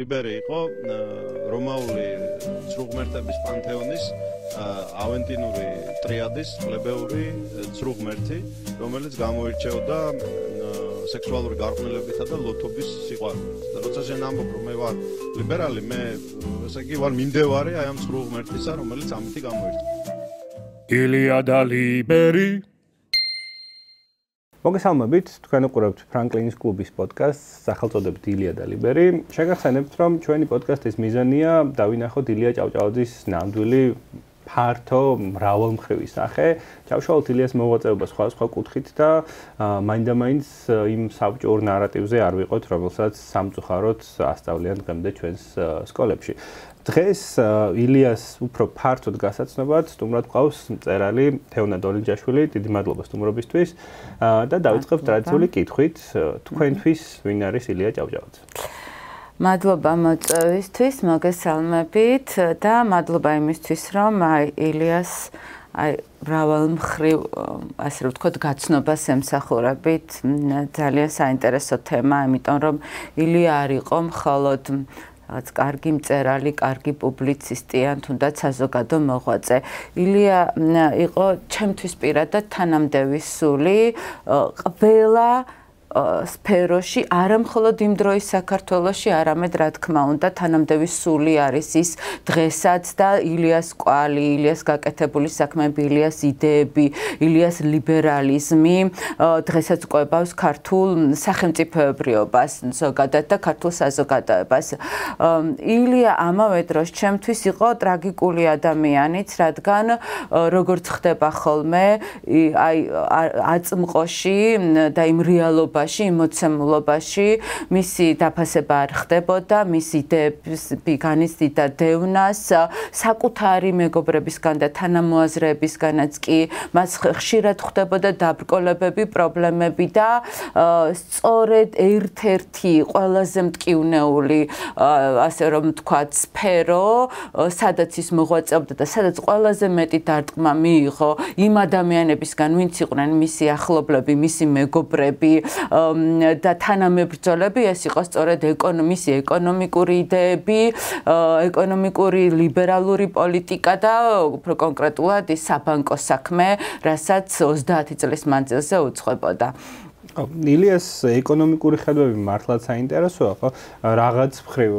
ლიბერი იყო რომაული ცრუღმერთების პანთეონის ავენტინური ტრიადის პლებეური ცრუღმერთი, რომელიც გამოირჩეოდა სექსუალური გარყვნილებითა და ლოთობის სიყვარულით. როცა შენ ამბობ რომ მე ვარ ლიბერალი, მე ესე იგი ვარ მიმდევარი აი ამ ცრუღმერთისა, რომელიც ამითი გამოირჩევა. ილია და ლიბერი მოგესალმებით, თქვენ უყურებთ ფრანკლინის კლუბის პოდკასტს, სახელწოდებით ილია და ლიბერი. შეგახსენებთ, რომ ჩვენი პოდკასტის მიზანია დავინახოთ ილია ჭავჭავაძის ნამდვილი ფართო მრავალმხრივი სახე. ჩავშალოთ ილიას მოღვაწეობა სხვა სხვა კუთხით და მაინდა-მაინც იმ საბჭოურ ნარატივზე არ ვიყოთ, რომელსაც სამწუხაროდ ასწავლიან დღემდე ჩვენს სკოლებში. დღეს ილიას უფრო ფართოდ გასაცნობად სტუმრად ყავს მწერალი თეონა დოლინჯაშვილი. დიდი მადლობა სტუმრობისთვის და დავიწყებ ტრადიციული კითხვით. თქვენთვის ვინ არის ილია ჭავჭავაძე? მადლობა მოწვევისთვის, მოგესალმებით და მადლობა იმისთვის, რომ აი ილიას აი ბრავალ მხრივ ასე რომ ვთქვათ გაცნობას ემსახურებით ძალიან საინტერესო თემა, იმიტომ რომ ილია არ იყო მხოლოდ რაღაც კარგი მწერალი, კარგი პუბლიცისტი ან თუნდაც საზოგადო მოღვაწე. ილია იყო ჩემთვის პირადად თანამდევი სული ყველა სფეროში, არა მხოლოდ იმ დროის საქართველოში, არამედ რა თქმა უნდა, თანამდევი სული არის ის დღესაც და ილიას კვალი, ილიას გაკეთებული საქმეები, ილიას იდეები, ილიას ლიბერალიზმი დღესაც ყვებავს ქართულ სახელმწიფოებრიობას, ზოგადად და ქართულ საზოგადოებას. ილია ამავე დროს ჩემთვის იყო ტრაგიკული ადამიანიც, რადგან როგორც ხდება ხოლმე, აი აწმყოში და იმ რეალობა მიღებაში, იმოცემულობაში მისი დაფასება არ ხდებოდა, მისი იდეების განიცდიდა დევნას, საკუთარი მეგობრებისგან და თანამოაზრეებისგანაც კი მას ხშირად ხდებოდა დაბრკოლებები, პრობლემები და სწორედ ერთ-ერთი ყველაზე მტკივნეული ასე რომ თქვათ სფერო, სადაც ის მოღვაწეობდა და სადაც ყველაზე მეტი დარტყმა მიიღო იმ ადამიანებისგან, ვინც იყვნენ მისი ახლობლები, მისი მეგობრები, და თანამებრძოლები ეს იყო სწორედ ეკონომისი, ეკონომიკური იდეები, ეკონომიკური ლიბერალური პოლიტიკა და უფრო კონკრეტულად ის საბანკო საქმე, რასაც 30 წლის მანძილზე უძღვებოდა. ილიას ეკონომიკური ხედვები მართლაც საინტერესოა, ხო? რაღაც მხრივ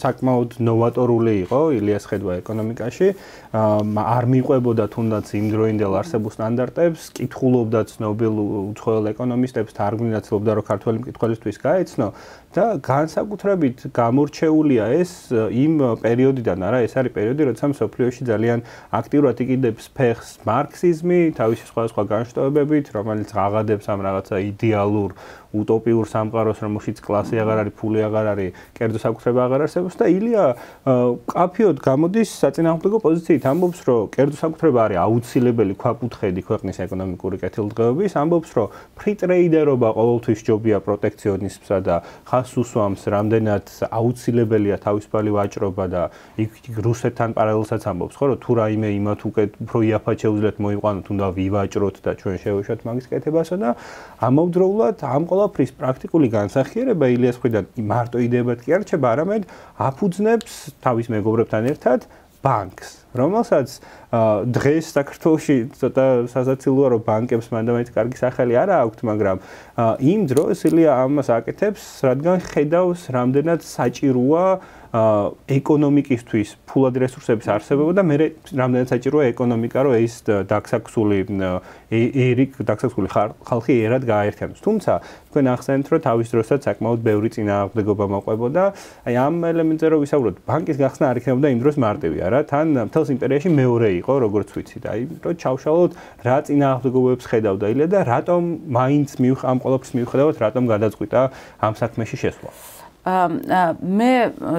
საკმაოდ ნოვატორული იყო ილიას ხედვა ეკონომიკაში. არ მიყვებოდა თუნდაც იმ დროინდელ არსებულ სტანდარტებს, კითხულობდა ცნობილ უცხოელ ეკონომისტებს, თარგმნილაცლობდა რომ ქართველი მკითხველისთვის გაეცნო და განსაკუთრებით გამორჩეულია ეს იმ პერიოდიდან, არა, ეს არის პერიოდი, როცა სოფლიოში ძალიან აქტიურად იკიდებს ფეხს მარქსიზმი, თავისი სხვა სხვა განშტოებებით, რომელიც აღადებს ამ რაღაცა იდეალურ უტოპიურ სამყაროს, რომელშიც კლასი აღარ არის, ფული აღარ არის, კერძო საკუთრება აღარ არსებობს და ილია კაფიოდ გამოდის საწინააღმდეგო პოზიციით, ამბობს, რომ კერძო საკუთრება არის აუცილებელი ქვაკუთხედი ქვეყნის ეკონომიკური კეთილდღეობის, ამბობს, რომ ფრი ტრეიდერობა ყოველთვის ჯობია პროტექციონიზმსა და ხას უსვამს, რამდენად აუცილებელია თავისუფალი ვაჭრობა და იქ რუსეთთან პარალელსაც ამბობს, ხო, რომ თუ რაიმე იმათ უკეთ უფრო იაფად შეუძლიათ მოიყვანოთ, უნდა ვივაჭროთ და ჩვენ შევეშვათ მაგის კეთებასო და ამავდროულად ამ ყოლა ყველაფრის პრაქტიკული განსახიერება ილიას ხრიდან მარტო იდეებად კი არ რჩება, არამედ აფუძნებს თავის მეგობრებთან ერთად ბანკს, რომელსაც დღეს საქართველოში ცოტა სასაცილოა რომ ბანკებს მანდამაინც კარგი სახელი არა აქვთ, მაგრამ იმ დროს ილია ამას აკეთებს, რადგან ხედავს, რამდენად საჭიროა ეკონომიკისთვის ფულად რესურსების არსებობა და მე რამდენად საჭიროა ეკონომიკა რომ ეს დაქსაქსული ერიკ დაქსაქსული ხალხი ერად გააერთიანოს. თუმცა თქვენ ახსენეთ რომ თავის დროსაც საკმაოდ ბევრი წინააღმდეგობა მოყვებოდა. აი ამ ელემენტზე რომ ვისაუბროთ, ბანკის გახსნა არ იქნებოდა იმ დროს მარტივი არა, თან მთელს იმპერიაში მეორე იყო, როგორც ვიცით. აი რომ ჩავშალოთ რა წინააღმდეგობებს ხედავდა ილია და რატომ მაინც მივხ ამ ყოველთვის მივხვდათ რატომ გადაწყვიტა ამ საქმეში შესვლა. მე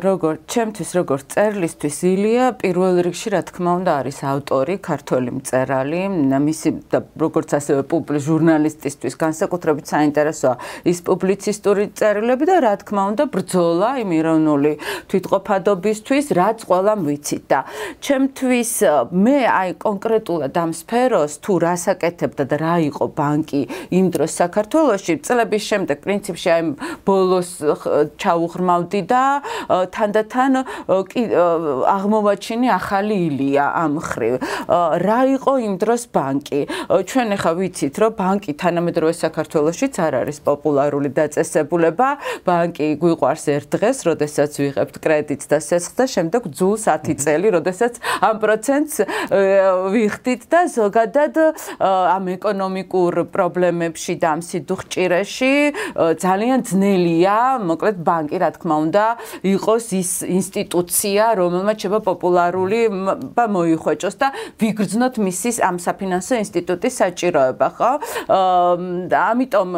როგორ ჩემთვის როგორ წერლისთვის ილია პირველ რიგში რა თქმა უნდა არის ავტორი ქართული მწერალი მისი და როგორც ასევე პუბლი ჟურნალისტისთვის განსაკუთრებით საინტერესოა ის პუბლიცისტური წერილები და რა თქმა უნდა ბრძოლა იმ ეროვნული თვითყოფადობისთვის რაც ყველამ ვიცით და ჩემთვის მე აი კონკრეტულად ამ სფეროს თუ რასაკეთებდა და რა იყო ბანკი იმ დროს საქართველოში წლების შემდეგ პრინციპში აი ბოლოს ჩა ჩაუღრმავდი და თანდათან კი აღმოვაჩინე ახალი ილია ამ ხრივ. რა იყო იმ დროს ბანკი? ჩვენ ახლა ვიცით, რომ ბანკი თანამედროვე საქართველოსშიც არ არის პოპულარული დაწესებულება. ბანკი გვიყვარს ერთ დღეს, როდესაც ვიღებთ კრედიტს და სესხს და შემდეგ ძულს 10 წელი, როდესაც ამ პროცენტს ვიხდით და ზოგადად ამ ეკონომიკურ პრობლემებში და ამ სიდუხჭირეში ძალიან ძნელია, მოკლედ ბანკი რა თქმა უნდა იყოს ის ინსტიტუცია, რომელმაც შევა პოპულარული და მოიხვეჭოს და ვიგრძნოთ მისის ამ საფინანსო ინსტიტუტის საჭიროება, ხო? და ამიტომ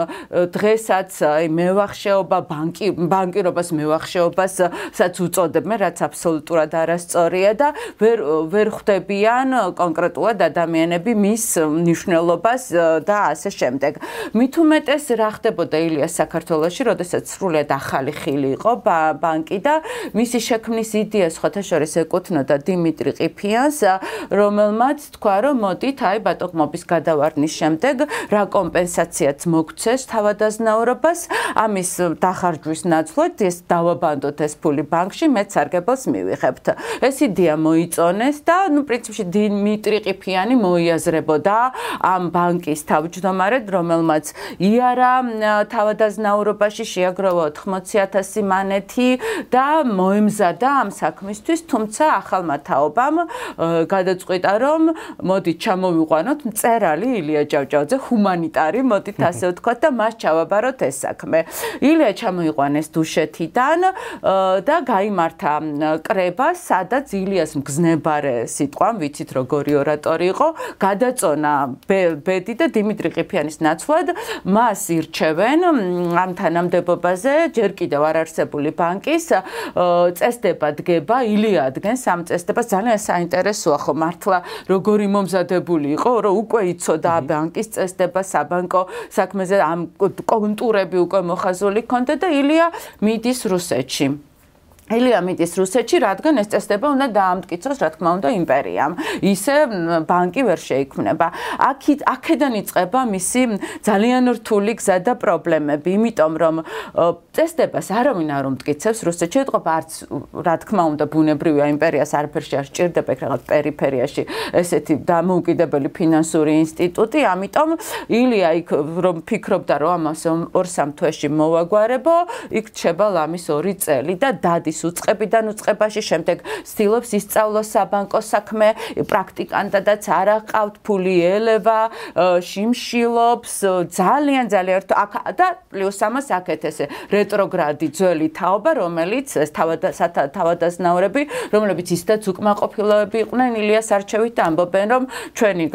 დღესაც აი მევახშეობა ბანკი ბანკირობას მევახშეობასაც უწოდებენ, რაც აბსოლუტურად არასწორია და ვერ ვერ ხვდებიან კონკრეტულად ადამიანები მის მნიშვნელობას და ასე შემდეგ. მით უმეტეს რა ხდებოდა ილიას საქართველოში, როდესაც სრულიად ახალი ხილი იყო ბანკი და მისი შექმნის იდეას ხოთაშორის ეკუთვნოდა დიმიტრი ყიფიანს, რომელმაც თქვა, რომ მოდით აი ბატონობის გადავარდნის შემდეგ რა კომპენსაციაც მოგცეს თავადაზნაურობას, ამის დახარჯვის ნაცვლად ეს დავაბანდოთ ეს ფული ბანკში, მეც სარგებელს მივიღებთ. ეს იდეა მოიწონეს და ნუ პრინციპში დიმიტრი ყიფიანი მოიაზრებოდა ამ ბანკის თავმჯდომარედ, რომელმაც იარა თავადაზნაურობაში შეაგროვა 80000 მანეთი და მოემზადა ამ საქმისთვის, თუმცა ახალმა თაობამ გადაწყვიტა, რომ მოდი ჩამოვიყვანოთ მწერალი ილია ჭავჭავაძე, ჰუმანიტარი, მოდით ასე ვთქვათ და მას ჩავაბაროთ ეს საქმე. ილია ჩამოიყვანეს დუშეთიდან და გამართა კრება, სადაც ილიას მგზნებარე სიტყვა, ვიცით როგორი ორატორი იყო, გადაწონა ბედი და დიმიტრი ყიფიანის ნაცვლად მას ირჩევენ ამ თანამდებობაზე ჯერ კიდევ არ არსებული ბანკის წესდება დგება ილია ადგენს ამ წესდებას ძალიან საინტერესოა ხო მართლა როგორი მომზადებული იყო რომ უკვე იცოდა ბანკის წესდება საბანკო საქმეზე ამ კონტურები უკვე მოხაზული ქონდა და ილია მიდის რუსეთში ელია მიდის რუსეთში, რადგან ეს წესდება უნდა დაამტკიცოს, რა თქმა უნდა, იმპერიამ. ისე ბანკი ვერ შეიქმნება. აქ აქედან იწყება მისი ძალიან რთული გზა და პრობლემები, იმიტომ რომ წესდებას არავინ არ უმტკიცებს რუსეთში, ეთყობა არც რა თქმა უნდა, ბუნებრივია იმპერიას არაფერში არ სჭირდება ეგ რაღაც პერიფერიაში ესეთი დამოუკიდებელი ფინანსური ინსტიტუტი, ამიტომ ილია იქ რომ ფიქრობდა რომ ამას ორ სამ თვეში მოვაგვარებო, იქ რჩება ლამის 2 წელი და დადის ის უצყებიდან უצყებაში შემდეგ ცდილობს ისწავლოს საბანკო საქმე პრაქტიკანტადაც არ აყავთ ფული ელევა შიმშილობს ძალიან ძალიან და პლუს ამას აქეთ ესე რეტროგრადი ძველი თაობა რომელიც ეს თავადაზნაურები რომლებიც ისედაც უკმაყოფილოები იყვნენ ილიას არჩევით ამბობენ რომ ჩვენი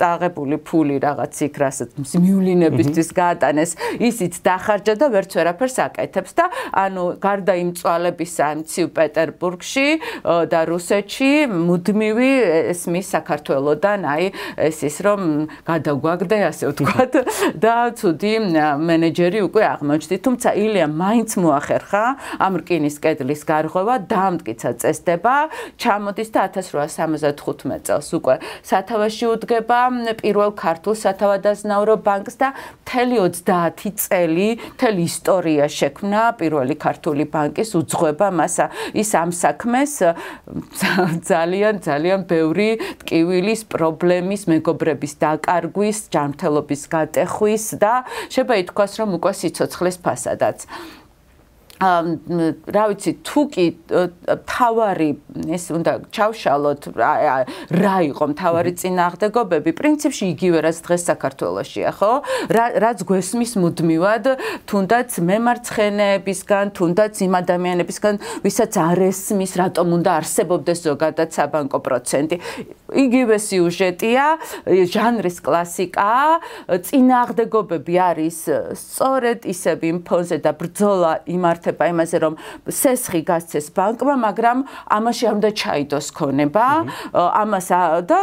წაღებული ფული რაღაც იქ რასაც მიულინებისთვის გაატანეს ისიც დახარჯა და ვერც ვერაფერს აკეთებს და ანუ გარდა იმ წვალების სამციუ პეტერბურგში და რუსეთში მუდმივი ესმის საქართველოსდან აი ეს ის რომ გადაგვაგდე ასე ვთქვათ. და ცუდი მენეჯერი უკვე აღმოჩნდი თუმცა ილია მაინც მოახერხა ამ რკინის კედლის გარღვევა დაამტკიცა წესდება. ჩამოდის და 1875 წელს უკვე სათავეში უდგება პირველ ქართულ სათავადაზნაურო ბანკს და მთელი 30 წელი მთელი ისტორია შექმნა პირველი ქართული ბანკის უძღვება ეხება მასა. ის ამ საქმეს ძალიან ძალიან ბევრი ტკივილის პრობლემის მეგობრების დაკარგვის ჯანმრთელობის გატეხვის და შეიძლება ითქვას რომ უკვე სიცოცხლის ფასადაც რა ვიცი თუ კი თავარი ეს უნდა ჩავშალოთ რა იყო თავარი წინააღმდეგობები? პრინციპში იგივე რაც დღეს საქართველოსია ხო? რაც გვესმის მუდმივად თუნდაც მემარცხენეებისგან თუნდაც იმ ადამიანებისგან ვისაც არ ესმის რატომ უნდა არსებობდეს ზოგადად საბანკო პროცენტი? იგივე სიუჟეტია ჟანრის კლასიკა წინააღმდეგობები არის სწორედ ისევ იმ ფონზე და ბრძოლა იმართება ხდება იმაზე რომ სესხი გასცეს ბანკმა, მაგრამ ამაში არ უნდა ჩაიდოს ქონება. ამას და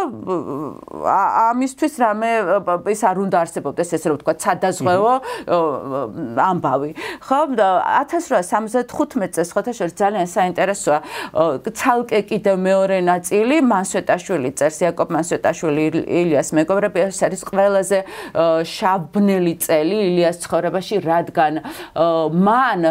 ამისთვის რამე ის არ უნდა არსებობდეს ესე რომ ვთქვა სადაზღვევო ამბავი. ხო? 1875 წელს ხოთაშორის ძალიან საინტერესოა ცალკე კიდევ მეორე ნაწილი მანსვეტაშვილი წერს იაკობ მანსვეტაშვილი ილიას მეგობრები ეს არის ყველაზე შაბნელი წელი ილიას ცხოვრებაში რადგან მან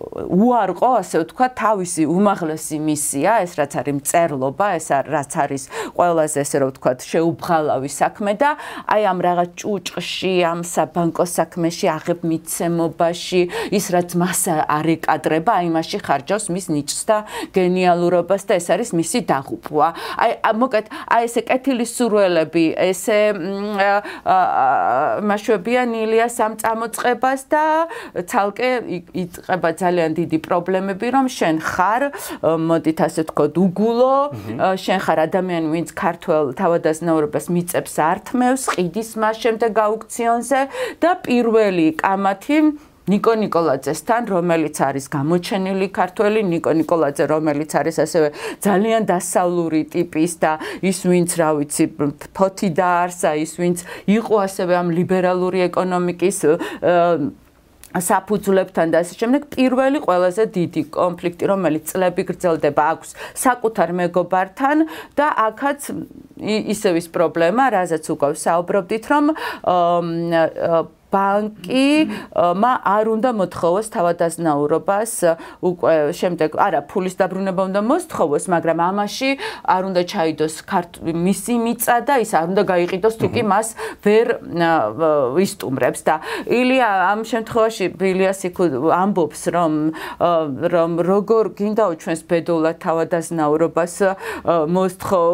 უარყო, ასე ვთქვა, თავისი უმაღლესი მისია, ეს რაც არის მწერლობა, ეს რაც არის ყველაზე ესე რომ ვთქვა, შეუბღალავი საქმე და აი ამ რაღაც ჭუჭყში, ამ საბანკო საქმეში, აღებ მიცემობაში, ის რაც მას არეკადრება, აი მასში ხარჯავს მის ნიჭს და გენიალურობას და ეს არის მისი დაღუპვა. აი მოკეთ, აი ესე კეთილი სურველები, ესე მაშვებიან ილიას ამ წამოწყებას და ცალკე იწება ძალიან დიდი პრობლემები, რომ შენ ხარ, მოდით ასე ვთქვათ, უგულო, შენ ხარ ადამიანი, ვინც ქართულ თავადაზნაურობას მიწებს ართმევს, ყიდის მას შემდეგ აუქციონზე და პირველი კამათი ნიკო ნიკოლაძესთან, რომელიც არის გამოჩენილი ქართველი ნიკო ნიკოლაძე, რომელიც არის ასევე ძალიან დასავლური ტიპის და ის ვინც რა ვიცი, ფოთი დაარსა, ის ვინც იყო ასევე ამ ლიბერალური ეკონომიკის საფუძვლებთან და ასე შემდეგ პირველი ყველაზე დიდი კონფლიქტი რომელიც წლები გრძელდება აქვს საკუთარ მეგობართან და აქაც ისევ ის პრობლემა რაზეც უკვე საუბრობდით რომ ბანკი მა არ უნდა მოთხოვოს თავადაზნაურობას უკვე შემდეგ არა ფულის დაბრუნება უნდა მოსთხოვოს მაგრამ ამაში არ უნდა ჩაიდოს მისი მიწა და ის არ უნდა გაიყიდოს თუ კი მას ვერ ვისტუმრებს და ილია ამ შემთხვევაში ბილიას იქ ამბობს რომ რომ როგორ გინდაო ჩვენს ბედოლა თავადაზნაურობას მოსთხოვ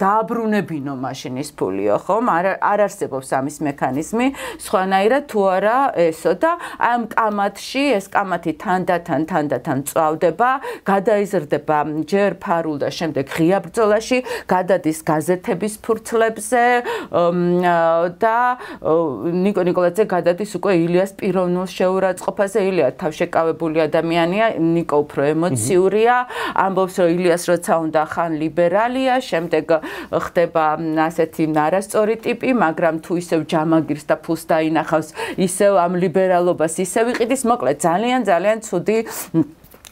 დააბრუნებინო მაშინ ის ფულიო ხომ? არ არ არსებობს ამის მექანიზმი. სხვა სხვანაირად თუ არა ესო და ამ კამათში ეს კამათი თანდათან თანდათან წავდება, გადაიზრდება ჯერ ფარულ და შემდეგ ღია ბრძოლაში, გადადის გაზეთების ფურცლებზე და ნიკო ნიკოლაძე გადადის უკვე ილიას პიროვნულ შეურაცხყოფაზე. ილია თავშეკავებული ადამიანია, ნიკო უფრო ემოციურია, ამბობს რომ ილიას როცა უნდა ხან ლიბერალია, შემდეგ ხდება ასეთი არასწორი ტიპი, მაგრამ თუ ისევ ჯამაგირს და ფულს დაინა ახავს ისევ ამ ლიბერალობას ისევ იყიდის მოკლედ ძალიან ძალიან ცუდი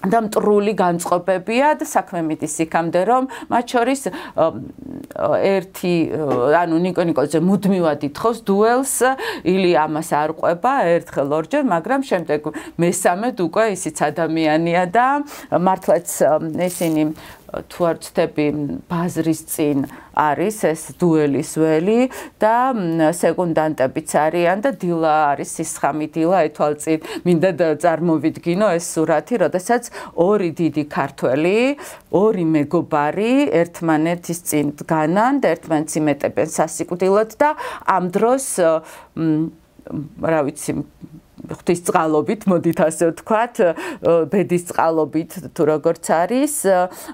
და მტრული განწყობებია და საქმე მიდის იქამდე რომ მათ შორის ერთი ანუ ნიკო ნიკოძე მუდმივად ითხოვს დუელს. ილი ამას არ ყვება ერთხელ ორჯერ მაგრამ შემდეგ მესამედ უკვე ისიც ადამიანია და მართლაც ისინი თუ არ ცდები ბაზრის წინ არის ეს დუელის ველი და სეკუნდანტებიც არიან და დილა არის სისხამი დილა ეთვალწინ მინდა წარმოვიდგინო ეს სურათი როდესაც ორი დიდი ქართველი ორი მეგობარი ერთმანეთის წინ დგანან და ერთმანეთს იმეტებენ სასიკვდილოდ და ამ დროს რა ვიცი ღვთის წყალობით, მოდით ასე ვთქვათ, ბედის წყალობით თუ როგორც არის,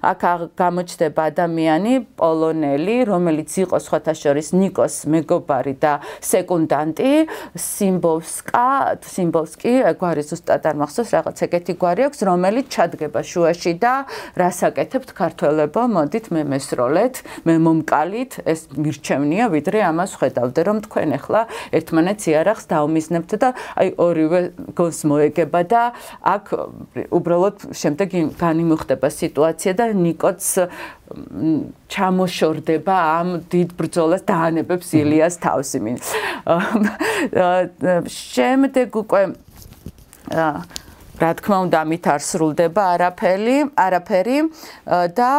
აქ გამოჩნდება ადამიანი პოლონელი, რომელიც იყო სხვათა შორის ნიკოს მეგობარი და სეკუნდანტი, სიმბოვსკა, სიმბოვსკი, გვარი ზუსტად არ მახსოვს, რაღაც ეგეთი გვარი აქვს, რომელიც ჩადგება შუაში და რასაკეთებთ ქართველებო, მოდით მე მესროლეთ, მე მომკალით, ეს მირჩევნია, ვიდრე ამას ხედავდე, რომ თქვენ ახლა ერთმანეთს იარაღს დაუმიზნებთ და აი ორი ორივე გონს მოეგება და აქ უბრალოდ შემდეგ განიმუხდება სიტუაცია და ნიკოც ჩამოშორდება ამ დიდ ბრძოლას დაანებებს ილიას თავს იმინ. შემდეგ უკვე რა თქმა უნდა ამით არ სრულდება არაფერი, არაფერი და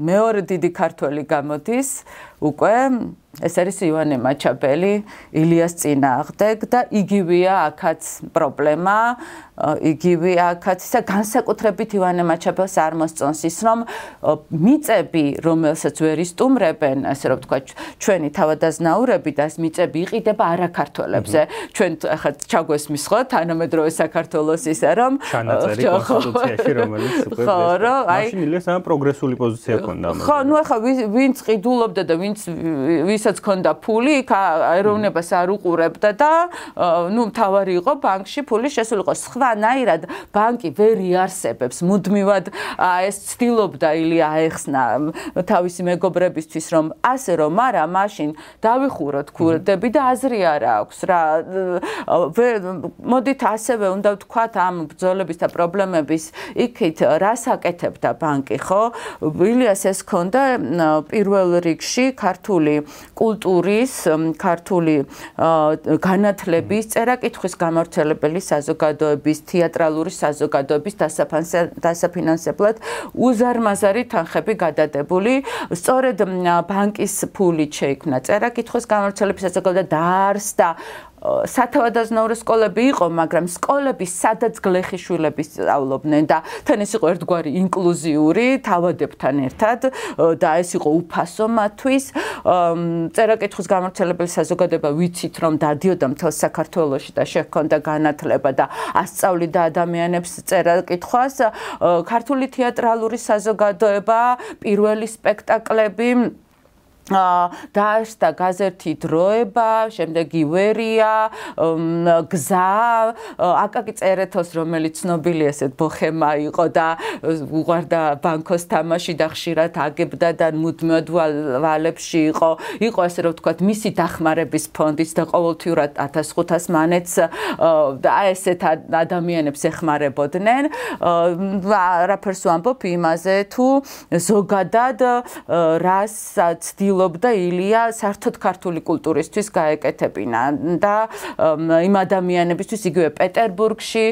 მეორე დიდი ქართველი გამოდის უკვე ეს არის ივანე მაჩაბელი, ილიას წინააღმდეგ და იგივეა აქაც პრობლემა, იგივე აქაც ისა განსაკუთრებით ივანე მაჩაბელს არ მოსწონს ის რომ მიწები რომელსაც ვერ ისტუმრებენ ასე რომ თქვა ჩვენი თავადაზნაურები და ეს მიწები იყიდება არაქართველებზე. ჩვენ ახლა ჩაგვესმის ხო თანამედროვე საქართველოს ისა რომ ჩანაწერი კონსტიტუციაში რომელიც უკვე ხო რა აი მაშინ ილიას ამ პროგრესული პოზიცია ქონდა ხო ნუ ახლა ვინც ყიდულობდა და ვინც ვისაც ქონდა ფული იქ ეროვნებას არ უყურებდა და ნუ მთავარი იყო ბანკში ფული შესულიყო. სხვა სხვანაირად ბანკი ვერ იარსებებს. მუდმივად ეს ცდილობდა ილია აეხსნა თავისი მეგობრებისთვის რომ ასე რომ არა მაშინ დავიხუროთ ქურდები და აზრი არა აქვს რა მოდით ასევე უნდა ვთქვათ ამ ბრძოლების და პრობლემების იქით რას აკეთებდა ბანკი ხო? ილიას ეს ქონდა პირველ რიგში ქართული კულტურის, ქართული განათლების, წერა-კითხვის გამავრცელებელი საზოგადოების, თეატრალური საზოგადოების დასაფინანსებლად უზარმაზარი თანხები გადადებული. სწორედ ბანკის ფულით შეიქმნა წერა-კითხვის გამავრცელების საზოგადოება და დაარსდა სათავადაზნაურო სკოლები იყო, მაგრამ სკოლები სადაც გლეხი შვილები სწავლობდნენ და თან ეს იყო ერთგვარი ინკლუზიური თავადებთან ერთად და ეს იყო უფასო მათთვის. წერა-კითხვის გამართლებელი საზოგადოება ვიცით რომ დადიოდა მთელ საქართველოში და შექონდა განათლება და ასწავლიდა ადამიანებს წერა-კითხვას. ქართული თეატრალური საზოგადოება პირველი სპექტაკლები დააშთა გაზეთი დროება, შემდეგ ივერია, გზა, აკაკი წერეთოს, რომელიც ცნობილი ესეთ ბოხემა იყო და უყარდა ბანკოს თამაში და ხშირად აგებდა და მუდმივად ვალებში იყო. იყო ასე რომ ვთქვათ, მისი დახმარების ფონდის და ყოველთვიურად 1500 მანეთს და ესეთ ადამიანებს ეხმარებოდნენ. რაფერს ვამბობ იმაზე თუ ზოგადად რასაც ცდილობდა ილია საერთოდ ქართული კულტურისთვის გაეკეთებინა და იმ ადამიანებისთვის იგივე პეტერბურგში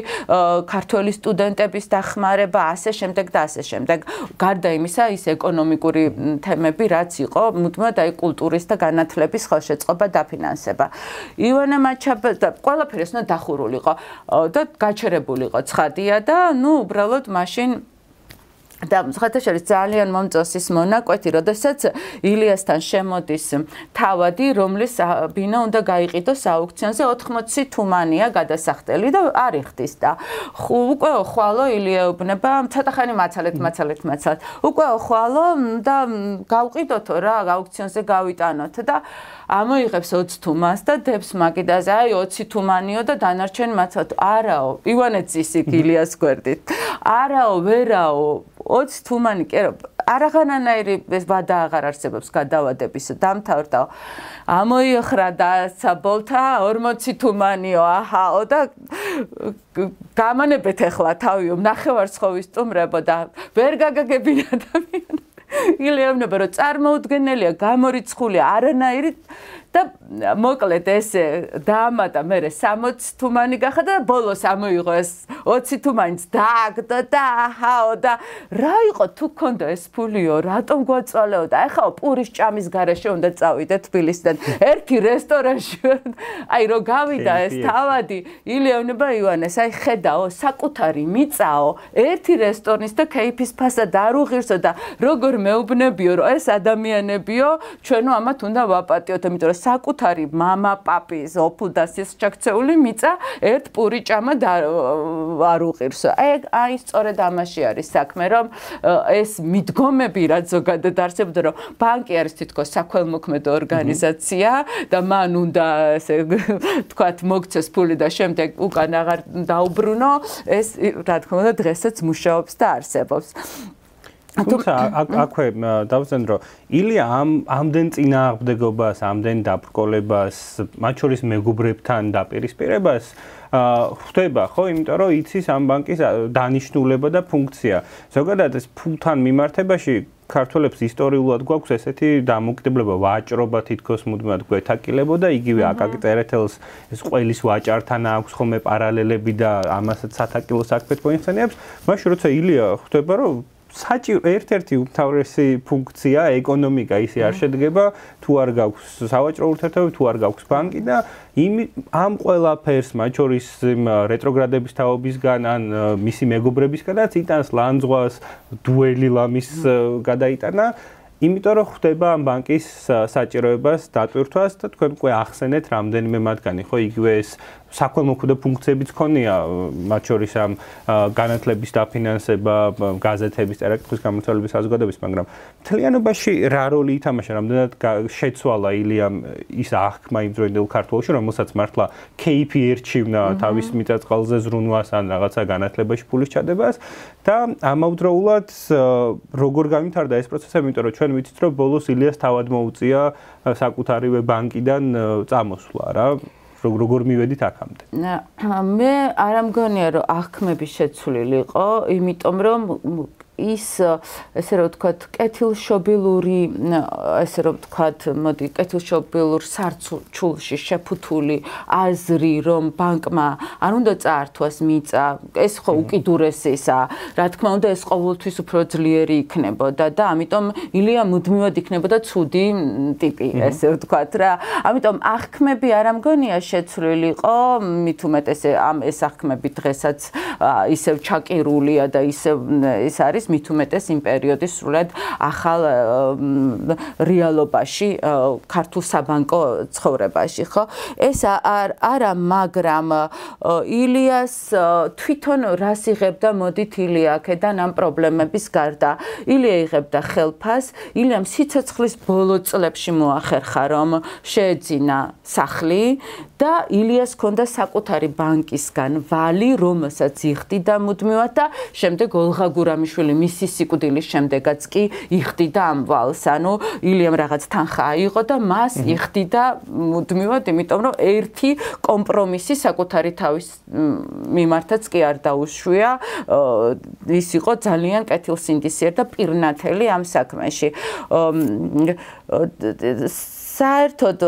ქართული სტუდენტების დახმარება ასე შემდეგ და ასე შემდეგ. გარდა იმისა ის ეკონომიკური თემები რაც იყო მუდმივად აი კულტურის და განათლების ხელშეწყობა დაფინანსება. ივანე მაჩაბა და ყველაფერი ეს უნდა დახურულიყო. და გაჩერებულიყო ცხადია და ნუ უბრალოდ მაშინ და ხათაშორის ძალიან მომწონს ის მონაკვეთი, როდესაც ილიასთან შემოდის თავადი, რომლის ბინა უნდა გაიყიდოს აუქციონზე 80 თუმანია გადასახდელი და არიხდის და უკვე ხვალო ილია უბნება ცოტა ხანი მაცალეთ, მაცალეთ, მაცალეთ. უკვე ხვალო და გავყიდოთო რა, აუქციონზე გავიტანოთ და ამოიღებს 20 თუმანს და დებს მაგიდაზე, აი 20 თუმანიო და დანარჩენ მაცალეთ. არაო, ივანეცის ილიას გვერდით. არაო, ვერაო, 20 თუმანი კი რა არაღანანაირი ეს ვადა აღარ არსებობს გადავადების დამთავრდა. ამოიხრა და საბოლთა 40 თუმანიო აჰაო და გამანებეთ ახლა თავიო ნახევარსხოვის სტუმრებო და ვერ გაგაგებინ ადამიანი ილეავნება რომ წარმოუდგენელია გამორიცხული არანაირი და მოკლედ ეს დაამატა მე 60 თუმანი გახდა და ბოლოს ამოიღო ეს 20 თუმანიც დააგდო და აჰაო და რა იყო თუ გქონდა ეს ფულიო? რატომ გვაწვალეო და ეხლა პურის ჭამის გარეშე უნდა წავიდე თბილისიდან. ერთი რესტორანში აი რო გავიდა ეს თავადი ილეონება ივანეს აი ხედაო საკუთარი მიწაო. ერთი რესტორნის და кейფის ფასა დარუღირსო და როგორ მეუბნებიო რომ ეს ადამიანებიო ჩვენო ამათ უნდა ვაპატიოთ იმიტომ რომ საკუთარი мама, папи, ოფუდასის ჩაქცეული მიწა ერთ პური ჭამა არ უყირს. აი აი სწორედ ამაში არის საქმე, რომ ეს მიდგომები რაც ზოგადად არსებობდა, რომ ბანკი არის თითქოს საქველმოქმედო ორგანიზაცია და მან უნდა ესე თქვათ მოგცეს ფული და შემდეგ უკან აღარ დაუბრუნო, ეს რა თქმა უნდა დღესაც მუშაობს და არსებობს. თუმცა აქვე დავზენ რომ ილია ამ ამდენ წინააღმდეგობას, ამდენ დაბრკოლებას, მათ შორის მეგობრებთან დაპირისპირებას ხვდება, ხო? იმიტომ რომ იცის ამ ბანკის დანიშნულება და ფუნქცია. ზოგადად ეს ფულთან მიმართებაში ქართველებს ისტორიულად გვაქვს ესეთი დამოკიდებულება ვაჭრობა თითქოს მუდმივად გვეთაკილებოდა იგივე აკაკი წერეთელს ეს ყველის ვაჭართან აქვს ხოლმე პარალელები და ამასაც სათაკილო საქმეთ მოიხსენიებს მაშინ როცა ილია ხვდება რომ საჭირო ერთ-ერთი უმთავრესი ფუნქცია ეკონომიკა ისე არ შედგება თუ არ გაქვს სავაჭრო ურთიერთობები თუ არ გაქვს ბანკი და იმ ამ ყველაფერს მათ შორის რეტროგრადების თაობისგან ან მისი მეგობრებისგანაც იტანს ლანძღვას დუელი ლამის გადაიტანა. იმიტომ რომ ხვდება ამ ბანკის საჭიროებას დატვირთვას და თქვენ უკვე ახსენეთ რამდენიმე მათგანი ხო? იგივე ეს საქველმოქმედო ფუნქციებიც ქონია. მათ შორის ამ განათლების დაფინანსება, გაზეთების, წერაკითხვის გამოცდილების საზოგადოების, მაგრამ მთლიანობაში რა როლი ითამაშა, რამდენად შეცვალა ილიამ ის აღქმა იმ დროინდელ ქართულში, რომელსაც მართლა KP ერჩივნა თავის მიწაწყალზე ზრუნვას ან რაღაცა განათლებაში ფულის ჩადებას და ამავდროულად როგორ გამithარდა ეს პროცესები, იმიტომ რომ ჩვენ ვიცით, რომ ბოლოს ილიას თავად მოუწია საკუთარივე ბანკიდან წამოსვლა რა. როგორ მივედით აქამდე? მე არ ამგონია რომ აღქმები შეცვლილი იყო, იმიტომ რომ ის ესე რომ ვთქვათ, კეთილშობილური, ესე რომ ვთქვათ, მოდი, კეთილშობილურ სარცულში შეფუთული აზრი, რომ ბანკმა არ უნდა წაართვას მიწა, ეს ხო უკიდურესისა, რა თქმა უნდა, ეს ყოველთვის უფრო ძლიერი იქნებოდა და ამიტომ ილია მუდმივად იქნებოდა ცუდი ტიპი, ესე ვთქვათ რა. ამიტომ აღქმები არ ამგონია შეცვლილიყო, მით უმეტესე ამ ეს აღქმები დღესაც ისევ ჩაკირულია და ისევ ეს არის მით უმეტეს იმ პერიოდის სრულად ახალ რეალობაში ქართულ საბანკო ცხოვრებაში ხო? ეს არ არა მაგრამ ილიას თვითონ რას იღებდა მოდით ილია აქედან ამ პრობლემების გარდა? ილია იღებდა ხელფას ილიამ სიცოცხლის ბოლო წლებში მოახერხა რომ შეეძინა სახლი და ილიას ჰქონდა საკუთარი ბანკისგან ვალი რომელსაც იხდიდა მუდმივად და შემდეგ ოლღა გურამიშვილი მისი სიკვდილის შემდეგაც კი იხდიდა ამ ვალს. ანუ ილიამ რაღაც თანხა აიღო და მას იხდიდა მუდმივად იმიტომ რომ ერთი კომპრომისი საკუთარი თავის მიმართაც კი არ დაუშვია. ის იყო ძალიან კეთილსინდისიერ და პირნათელი ამ საქმეში. საერთოდ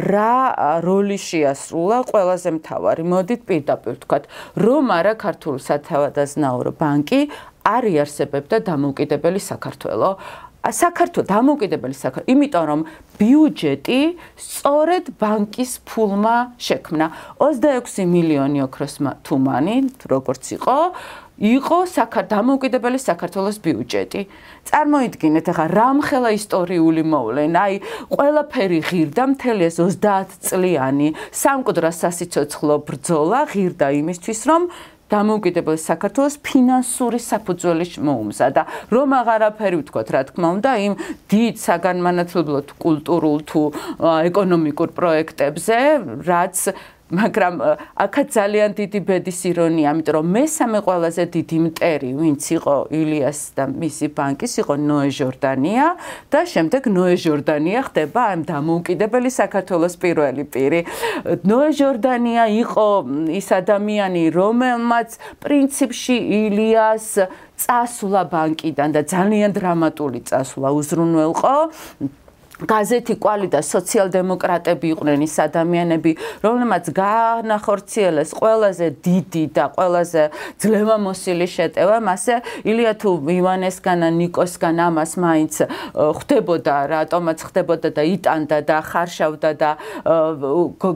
რა როლი შეასრულა? ყველაზე მთავარი მოდით პირდაპირ ვთქვათ. რომ არა ქართული სათავადაზნაურო ბანკი არ იარსებებდა დამოუკიდებელი საქართველო. საქართველო დამოუკიდებელი საქართველო. იმიტომ რომ ბიუჯეტი სწორედ ბანკის ფულმა შექმნა. 26 მილიონი ოქროს თუმანი როგორც იყო იყო დამოუკიდებელი საქართველოს ბიუჯეტი. წარმოიდგინეთ ახლა რამხელა ისტორიული მოვლენა, აი ყველაფერი ღირდა მთელი ეს 30 წლიანი სამკვდრა სასიცოცხლო ბრძოლა ღირდა იმისთვის, რომ დამოუკიდებელი საქართველოს ფინანსური საფუძველი მოუმზადა. რომ აღარაფერი ვთქვათ, რა თქმა უნდა, იმ დიდ საგანმანათლებლო კულტურულ თუ ეკონომიკურ პროექტებზე, რაც მაგრამ აქაც ძალიან დიდი ბედის ირონია, ამიტომ რომ მესამე ყველაზე დიდი მტერი, ვინც იყო ილიას და მისი ბანკის, იყო ნოე ჟორდანია და შემდეგ ნოე ჟორდანია ხდება ამ დამოუკიდებელი საქართველოს პირველი პირი. ნოე ჟორდანია იყო ის ადამიანი, რომელმაც პრინციპში ილიას წასვლა ბანკიდან და ძალიან დრამატული წასვლა უზრუნველყო გაზეთი კვალი და სოციალ-დემოკრატები იყვნენ ის ადამიანები, რომლებმაც განახორციელეს ყველაზე დიდი და ყველაზე ძლევამოსილი შეტევა, მასე ილია თუ ივანესგან ან ნიკოსგან ამას მაინც ხდებოდა, რატომაც ხდებოდა და იტანდა და ხარშავდა და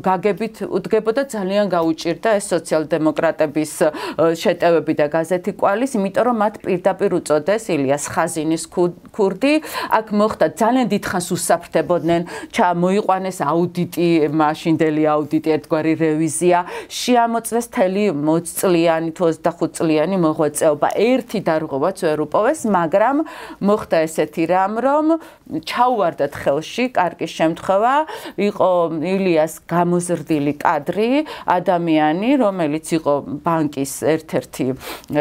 გაგებით უდგებოდა ძალიან გაუჭირდა ეს სოციალ-დემოკრატების შეტევები და გაზეთი კვალის, იმიტომ რომ მათ პირდაპირ უწოდეს ილიას ხაზინის ქურდი, აქ მოხდა ძალიან დიდხანს უსა საფრთებოდნენ, ჩა მოიყვანეს აუდიტი, მაშინდელი აუდიტი, ერთგვარი რევიზია, შეამოწმეს თელი 20 წლიანი, 25 წლიანი მოღვაწეობა. ერთი დარღვევაც ვერ უპოვეს, მაგრამ მოხდა ესეთი რამ, რომ ჩაუვარდათ ხელში, კარგი შემთხვევა, იყო ილიას გამოზრდილი კადრი, ადამიანი, რომელიც იყო ბანკის ერთ-ერთი,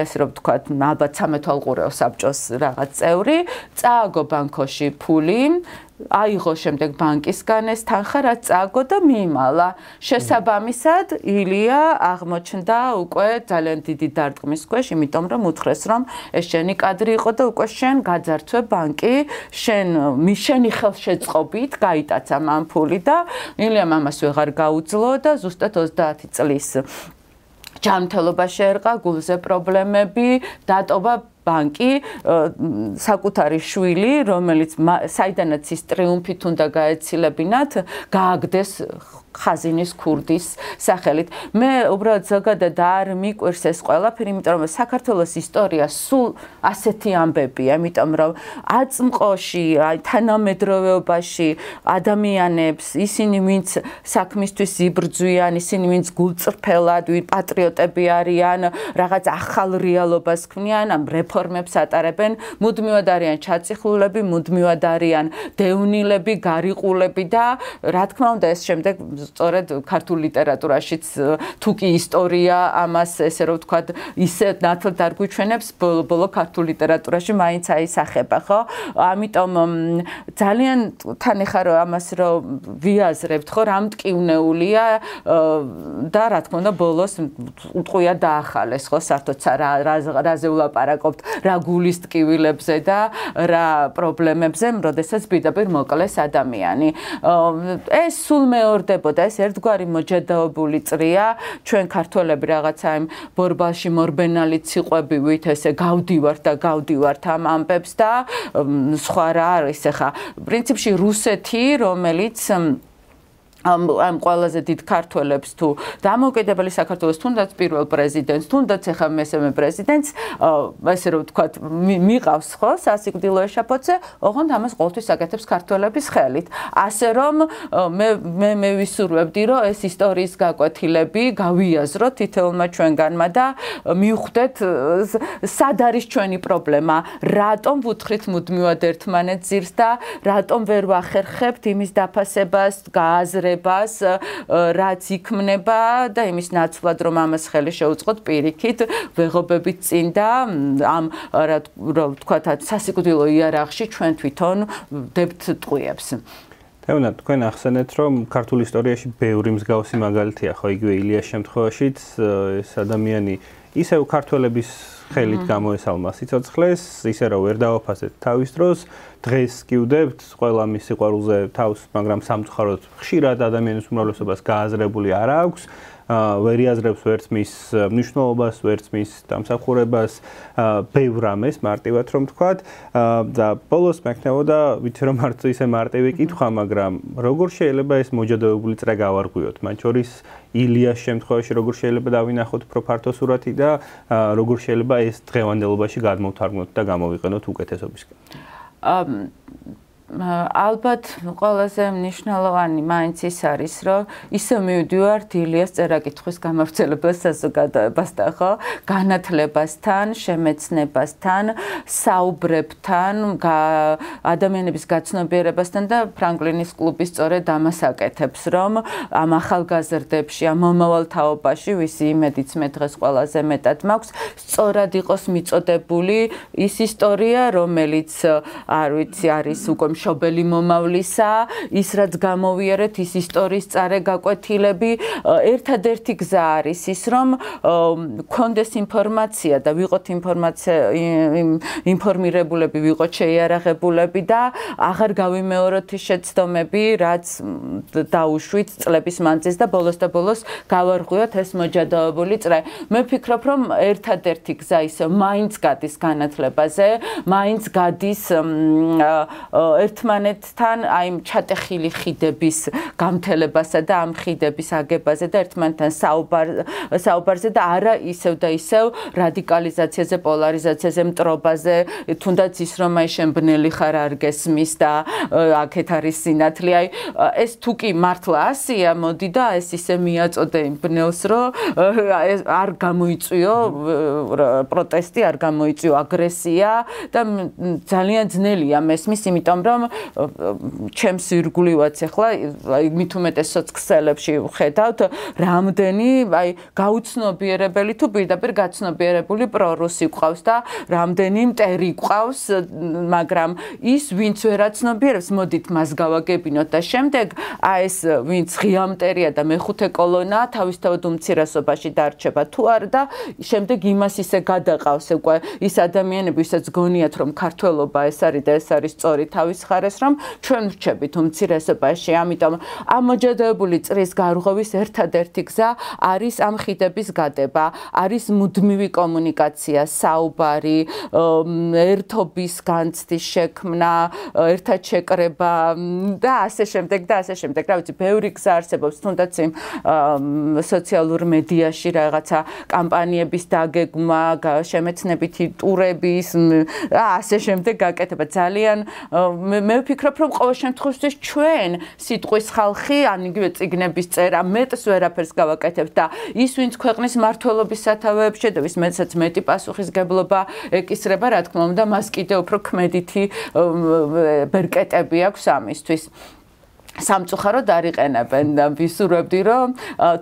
ესე რომ ვთქვათ, ალბათ სამეთვალყურეო საბჭოს რაღაც წევრი, წააგო ბანკოში ფული, აიღო შემდეგ ბანკისგან ეს თანხა რაც წააგო და მიიმალა. შესაბამისად, ილია აღმოჩნდა უკვე ძალიან დიდი დარტყმის ქვეშ, იმიტომ რომ უთხრეს რომ ეს შენი კადრი იყო და უკვე შენ გაძარცვე ბანკი, შენ მიშენი ხელშეწყობით გაიტაცა მან ფული და ილია მამას ვეღარ გაუძლო და ზუსტად 30 წლის ჯანმრთელობა შეერყა, გულზე პრობლემები, დატოვა ბანკი საკუთარი შვილი, რომელიც საიდანაც ის ტრიუმფით უნდა გაეცილებინათ, გააგდეს ხაზინის ქურდის სახელით. მე უბრალოდ ზოგადად არ მიყვირს ეს ყველაფერი, იმიტომ რომ საქართველოს ისტორია სულ ასეთი ამბებია, იმიტომ რომ აწმყოში, აი თანამედროვეობაში ადამიანებს, ისინი ვინც საქმისთვის იბრძვიან, ისინი ვინც გულწრფელად, ვინ პატრიოტები არიან, რაღაც ახალ რეალობას ქმნიან, ამ რეფორმებს ატარებენ, მუდმივად არიან ჩაწიხლულები, მუდმივად არიან დევნილები, გარიყულები და რა თქმა უნდა ეს შემდეგ სწორედ ქართულ ლიტერატურაშიც თუ კი ისტორია ამას ესე რომ ვთქვა ისე ნათლად არ გვიჩვენებს ბოლო ქართულ ლიტერატურაში მაინც აისახება ხო? ამიტომ ძალიან თან ეხა რომ ამას რომ ვიაზრებთ ხო? რამ ტკივნეულია და რა თქმა უნდა ბოლოს უტყვია დაახალეს ხო? საერთოდ რა რაზე ვლაპარაკობთ რა გულის ტკივილებზე და რა პრობლემებზე როდესაც პირდაპირ მოკლეს ადამიანი. ეს სულ მეორდებოდა ეს ერთგვარი მოჯადაობული წრია. ჩვენ ქართველები რაღაცა იმ ბორბალში მორბენალი ციყვებივით ესე გავდივართ და გავდივართ ამ ამბებს და სხვა რა არის ახლა პრინციპში რუსეთი რომელიც ამ ამ ყველაზე დიდ ქართველებს თუ დამოუკიდებელი საქართველოს თუნდაც პირველ პრეზიდენტს თუნდაც ახლა მესამე პრეზიდენტს ესე რომ ვთქვა მიყავს ხო სასიკვდილო ეშაფოთზე ოღონდ ამას ყოველთვის აკეთებს ქართველების ხელით. ასე რომ მე მე მე ვისურვებდი რომ ეს ისტორიის გაკვეთილები გავიაზროთ თითოეულმა ჩვენგანმა და მივხვდეთ სად არის ჩვენი პრობლემა? რატომ ვუთხრით მუდმივად ერთმანეთს ძირს და რატომ ვერ ვახერხებთ იმის დაფასებას გააზრებას ცვლილებას რაც იქმნება და იმის ნაცვლად რომ ამას ხელი შეუწყოთ პირიქით ვეღობებით წინ და ამ რა ვთქვა სასიკვდილო იარაღში ჩვენ თვითონ დებთ ტყუებს თეონა თქვენ ახსენეთ რომ ქართულ ისტორიაში ბევრი მსგავსი მაგალითია ხო იგივე ილიას შემთხვევაშიც ეს ადამიანი ისევ ქართველების ხელით გამოესალმა სიცოცხლეს ისე რომ ვერ დააფასეთ თავის დროს დღეს კიუდებთ ყველა მის სიყვარულზე თავს, მაგრამ სამწუხაროდ ხშირად ადამიანის უმრავლესობას გააზრებული არ აქვს. ვერ იაზრებს ვერც მის მნიშვნელობას, ვერც მის დამსახურებას, ბევრ ამეს მარტივად რომ თქვათ და ბოლოს მექნებოდა ვიცი რომ არც ისე მარტივი კითხვა, მაგრამ როგორ შეიძლება ეს მოჯადოებული წრე გავარღვიოთ? მათ შორის ილიას შემთხვევაში როგორ შეიძლება დავინახოთ უფრო ფართო სურათი და როგორ შეიძლება ეს დღევანდელობაში გადმოვთარგმნოთ და გამოვიყენოთ უკეთესობისკენ? Um ალბათ ყველაზე მნიშვნელოვანი მაინც ის არის, რომ ისე მივდივართ ილიას წერაკითხვის გამავრცელებას საზოგადოებასთან, ხო? განათლებასთან, შემეცნებასთან, საუბრებთან, ადამიანების გაცნობიერებასთან და ფრანკლინის კლუბის სწორედ ამას აკეთებს, რომ ამ ახალგაზრდებში, ამ მომავალ თაობაში, ვისი იმედიც მე დღეს ყველაზე მეტად მაქვს, სწორად იყოს მიწოდებული ის ისტორია, რომელიც არ ვიცი, არის უკვე მშობელი მომავლისა, ის რაც გამოვიარეთ ის ისტორიის წარე გაკვეთილები, ერთადერთი გზა არის ის, რომ კონდეს ინფორმაცია და ვიყოთ ინფორმაცია ინფორმირებულები, ვიყოთ შეიარაღებულები და აღარ გავიმეოროთ ის შეცდომები, რაც დაუშვით წლების მანძილს და ბოლოს და ბოლოს გავარღვიოთ ეს მოჯადოებული წრე. მე ვფიქრობ, რომ ერთადერთი გზა ისე მაინც გადის განათლებაზე, მაინც გადის ერთმანეთთან აი ჩატეხილი ხიდების გამთელებასა და ამ ხიდების აგებაზე და ერთმანეთთან საუბარ საუბარზე და არა ისევ და ისევ რადიკალიზაციაზე, პოლარიზაციაზე, მტრობაზე, თუნდაც ის რომ აი შემბნელი ხარ არ გესმის და აქეთ არის სინათლე. აი ეს თუ კი მართლა ასია, მოდი და ეს ისე მიაწოდე იმ ბნელს, რომ არ გამოიწვიო პროტესტი, არ გამოიწვიო აგრესია და ძალიან ძნელია მესმის, იმიტომ რომ რომ ჩემს ირგვლივაც ახლა აი მით უმეტეს სოციალებში ვხედავთ რამდენი აი გაუცნობიერებელი თუ პირდაპირ გაცნობიერებული პრორუსი ყავს და რამდენი მტერი ყავს მაგრამ ის ვინც ვერაცნობიერებს მოდით მას გავაგებინოთ. და შემდეგ აი ეს ვინც ღიამტერია და მეხუთე კოლონა თავისთავად უმცირესობაში დარჩება თუ არა და შემდეგ იმას ისე გადაყავს. უკვე ის ადამიანები ვისაც გონიათ რომ ქართველობა ეს არის და ეს არის სწორი თავის ხარეს რომ ჩვენ ვრჩებით უმცირესობაში. ამიტომ ამ მოჯადებული წრის გარღვევის ერთადერთი გზა არის ამ ხიდების გადება. არის მუდმივი კომუნიკაცია საუბარი ერთობის განცდის შექმნა ერთად შეკრება და ასე შემდეგ და ასე შემდეგ. რა ვიცი ბევრი გზა არსებობს. თუნდაც იმ სოციალურ მედიაში რაღაცა კამპანიების დაგეგმა შემეცნებითი ტურების ასე შემდეგ გაკეთება. ძალიან მე ვფიქრობ, რომ ყოველ შემთხვევაში ჩვენ სიტყვის ხალხი, ან იგივე ციგნების წერა მეტს ვერაფერს გავაკეთებთ და ის ვინც ქვეყნის მართლობის სათავეებში და ვის მეცაც მეტი პასუხისგებლობა ეკისრება, რა თქმა უნდა, მას კიდევ უფრო ქმედითი ბერკეტები აქვს ამისთვის. სამწუხაროდ არიყენებენ და ვისურვებდი რომ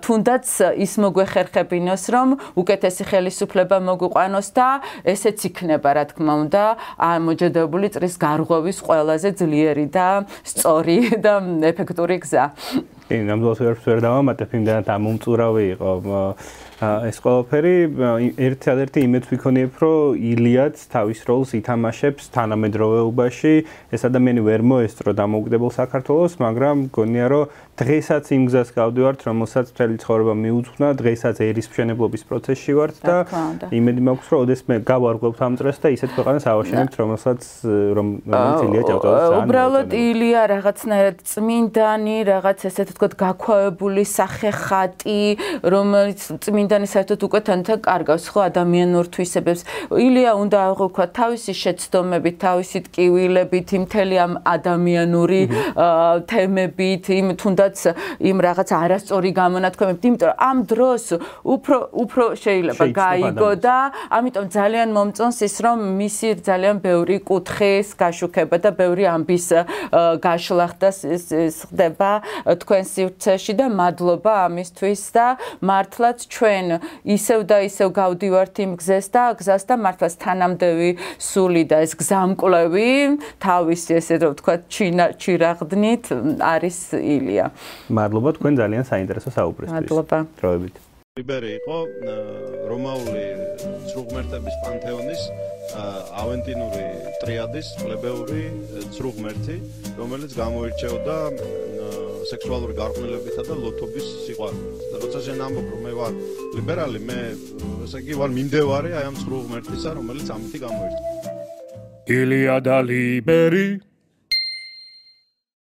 თუნდაც ის მოგვეხერხებინოს რომ უკეთესი ხელისუფლება მოგვიყვანოს და ესეც იქნება რა თქმა უნდა მოჯადებული წრის გარღვევის ყველაზე ძლიერი და სწორი და ეფექტური გზა. კი, ნამდვილად ვერ დავამატებ იმდანაც ამ უმწურავი იყო ეს ყველაფერი ერთ-ერთი იმეც ვიქონიებ, რომ ილიაც თავის როლს ითამაშებს თანამედროვეობაში. ეს ადამიანი ვერ მოესწრო დამოუკიდებელ საქართველოს, მაგრამ გონია, რომ დღესაც იმ გზას გავდივართ, რომელსაც მთელი ცხოვრება მიუძღვნა, დღესაც ერის მშენებლობის პროცესში ვართ და იმედი მაქვს, რომ ოდესმე გავარღვევთ ამ წრეს და ისეთ ქვეყანას ავაშენებთ, რომელსაც რომ ილია ჭავჭავაძე ძალიან უბრალოდ ილია რაღაცნაირად წმინდანი, რაღაც ესე თქო გაქვავებული სახეხატი, რომელიც წმინდანი საერთოდ უკვე თანთან კარგავს ხო ადამიანურ თვისებებს. ილია უნდა აღვქვა თავისი შეცდომებით, თავისი ტკივილებით, იმ მთელი ამ ადამიანური თემებით, იმ თუნდაც იმ რაღაც არასწორი გამონათქვამებით, იმიტომ რომ ამ დროს უფრო უფრო შეიძლება გაიგო და ამიტომ ძალიან მომწონს ის რომ მისი ძალიან ბევრი კუთხის გაშუქება და ბევრი ამბის გაშლა ხდება თქვენ სივრცეში და მადლობა ამისთვის და მართლაც ჩვენ ისევ და ისევ გავდივართ იმ გზას და გზას და მართლაც თანამდევი სული და ეს გზამკვლევი თავისი ესე რომ ვთქვა ჩირაღდნით არის ილია. მადლობა თქვენ ძალიან საინტერესო საუბრისთვის. მადლობა. დროებით. ლიბერი იყო რომაული ცრუღმერთების პანთეონის ავენტინური ტრიადის პლებეური ცრუღმერთი, რომელიც გამოირჩეოდა სექსუალური გარყვნილებითა და ლოთობის სიყვარულით. და როცა შენ ამბობ რომ მე ვარ ლიბერალი, მე ესე იგი ვარ მიმდევარი აი ამ ცრუღმერთისა, რომელიც ამით გამოირჩევა. ილია და ლიბერი